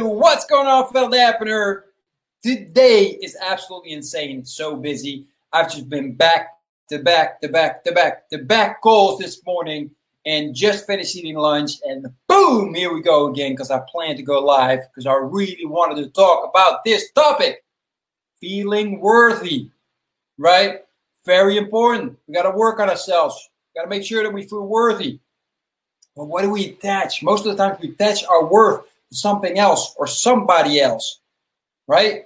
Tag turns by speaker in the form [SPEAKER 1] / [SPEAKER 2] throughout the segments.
[SPEAKER 1] What's going on, fellow Happener? Today is absolutely insane. So busy. I've just been back to back to back to back to back calls this morning and just finished eating lunch. And boom, here we go again because I plan to go live because I really wanted to talk about this topic feeling worthy, right? Very important. We got to work on ourselves. We got to make sure that we feel worthy. But what do we attach? Most of the time, we attach our worth something else or somebody else, right?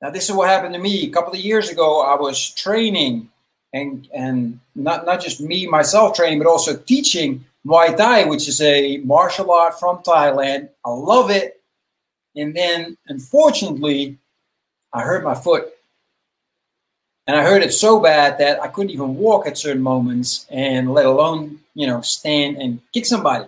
[SPEAKER 1] Now, this is what happened to me a couple of years ago. I was training, and and not not just me myself training, but also teaching Muay Thai, which is a martial art from Thailand. I love it. And then, unfortunately, I hurt my foot and I hurt it so bad that I couldn't even walk at certain moments, and let alone you know stand and kick somebody.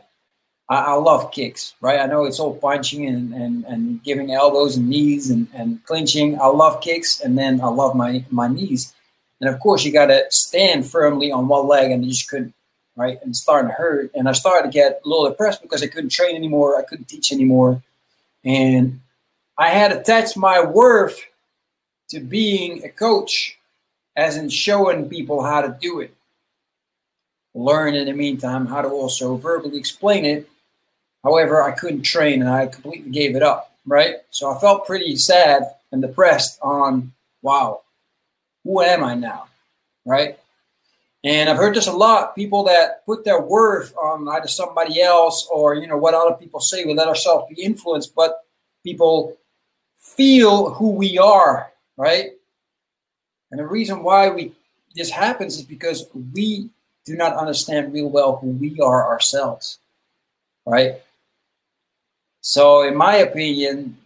[SPEAKER 1] I, I love kicks, right? I know it's all punching and, and, and giving elbows and knees and, and clinching. I love kicks, and then I love my my knees. And of course, you got to stand firmly on one leg, and you just couldn't, right? And it's starting to hurt. And I started to get a little depressed because I couldn't train anymore. I couldn't teach anymore. And I had attached my worth to being a coach as in showing people how to do it. Learn in the meantime how to also verbally explain it. However, I couldn't train and I completely gave it up, right? So I felt pretty sad and depressed on, wow, who am I now, right? And I've heard this a lot. People that put their worth on either somebody else or you know what other people say. We let ourselves be influenced, but people feel who we are, right? And the reason why we this happens is because we do not understand real well who we are ourselves. Right? So in my opinion,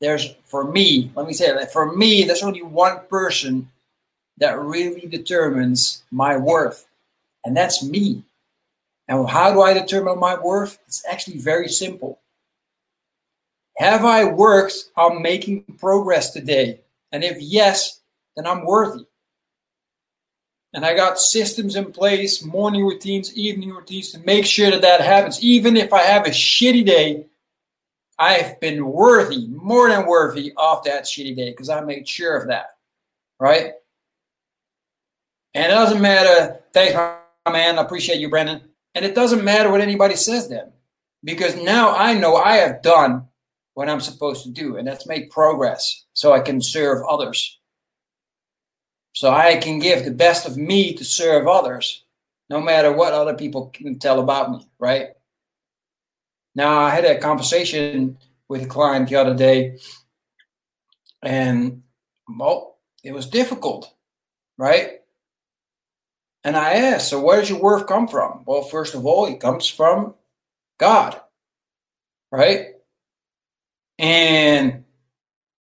[SPEAKER 1] there's for me, let me say that for me, there's only one person that really determines my worth, and that's me. And how do I determine my worth? It's actually very simple. Have I worked on making progress today? And if yes, then I'm worthy. And I got systems in place, morning routines, evening routines to make sure that that happens. Even if I have a shitty day, I've been worthy, more than worthy of that shitty day because I made sure of that. Right? And it doesn't matter. Thanks, my man. I appreciate you, Brendan. And it doesn't matter what anybody says then because now I know I have done what I'm supposed to do, and that's make progress so I can serve others. So I can give the best of me to serve others, no matter what other people can tell about me, right? Now, I had a conversation with a client the other day, and well, it was difficult, right? And I asked, so where does your worth come from? Well, first of all, it comes from God, right? And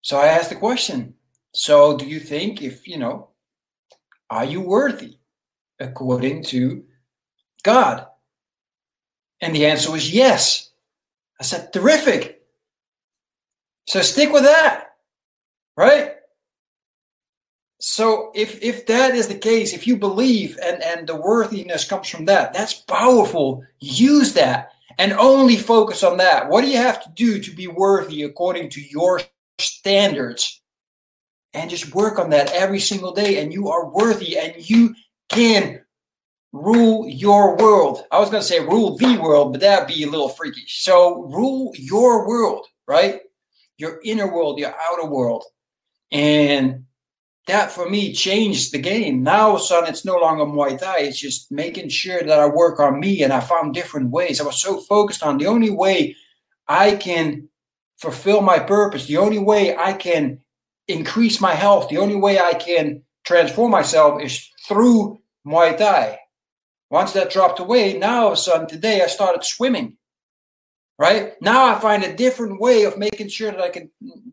[SPEAKER 1] so I asked the question, so do you think if, you know, are you worthy according to God? And the answer was yes. I said, terrific. So stick with that, right? So if if that is the case, if you believe and and the worthiness comes from that, that's powerful. Use that and only focus on that. What do you have to do to be worthy according to your standards? and just work on that every single day and you are worthy and you can rule your world. I was going to say rule the world but that'd be a little freaky. So rule your world right? Your inner world your outer world. And that for me changed the game. Now son it's no longer muay thai. It's just making sure that i work on me and i found different ways. I was so focused on the only way i can fulfill my purpose the only way i can increase my health, the only way I can transform myself is through Muay Thai. Once that dropped away, now all of a sudden today I started swimming. Right? Now I find a different way of making sure that I can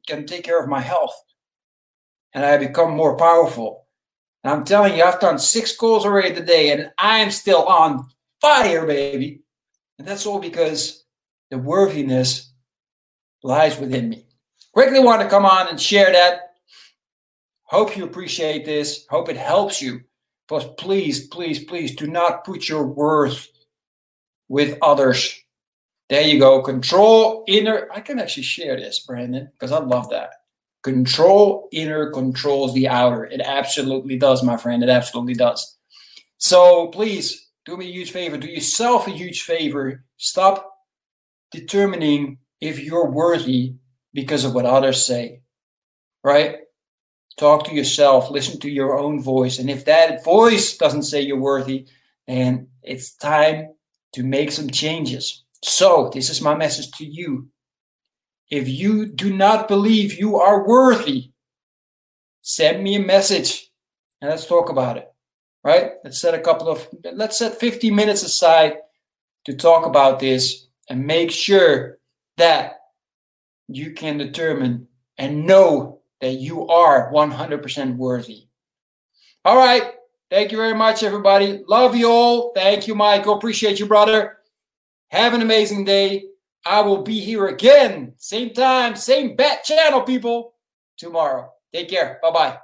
[SPEAKER 1] can take care of my health. And I become more powerful. And I'm telling you, I've done six goals already today, and I'm still on fire, baby. And that's all because the worthiness lies within me. Quickly want to come on and share that Hope you appreciate this. Hope it helps you. But please, please, please do not put your worth with others. There you go. Control inner. I can actually share this, Brandon, because I love that. Control inner controls the outer. It absolutely does, my friend. It absolutely does. So please do me a huge favor. Do yourself a huge favor. Stop determining if you're worthy because of what others say, right? Talk to yourself, listen to your own voice. And if that voice doesn't say you're worthy, then it's time to make some changes. So, this is my message to you. If you do not believe you are worthy, send me a message and let's talk about it. Right? Let's set a couple of, let's set 15 minutes aside to talk about this and make sure that you can determine and know that you are 100% worthy. All right. Thank you very much, everybody. Love you all. Thank you, Michael. Appreciate you, brother. Have an amazing day. I will be here again, same time, same bat channel, people, tomorrow. Take care. Bye bye.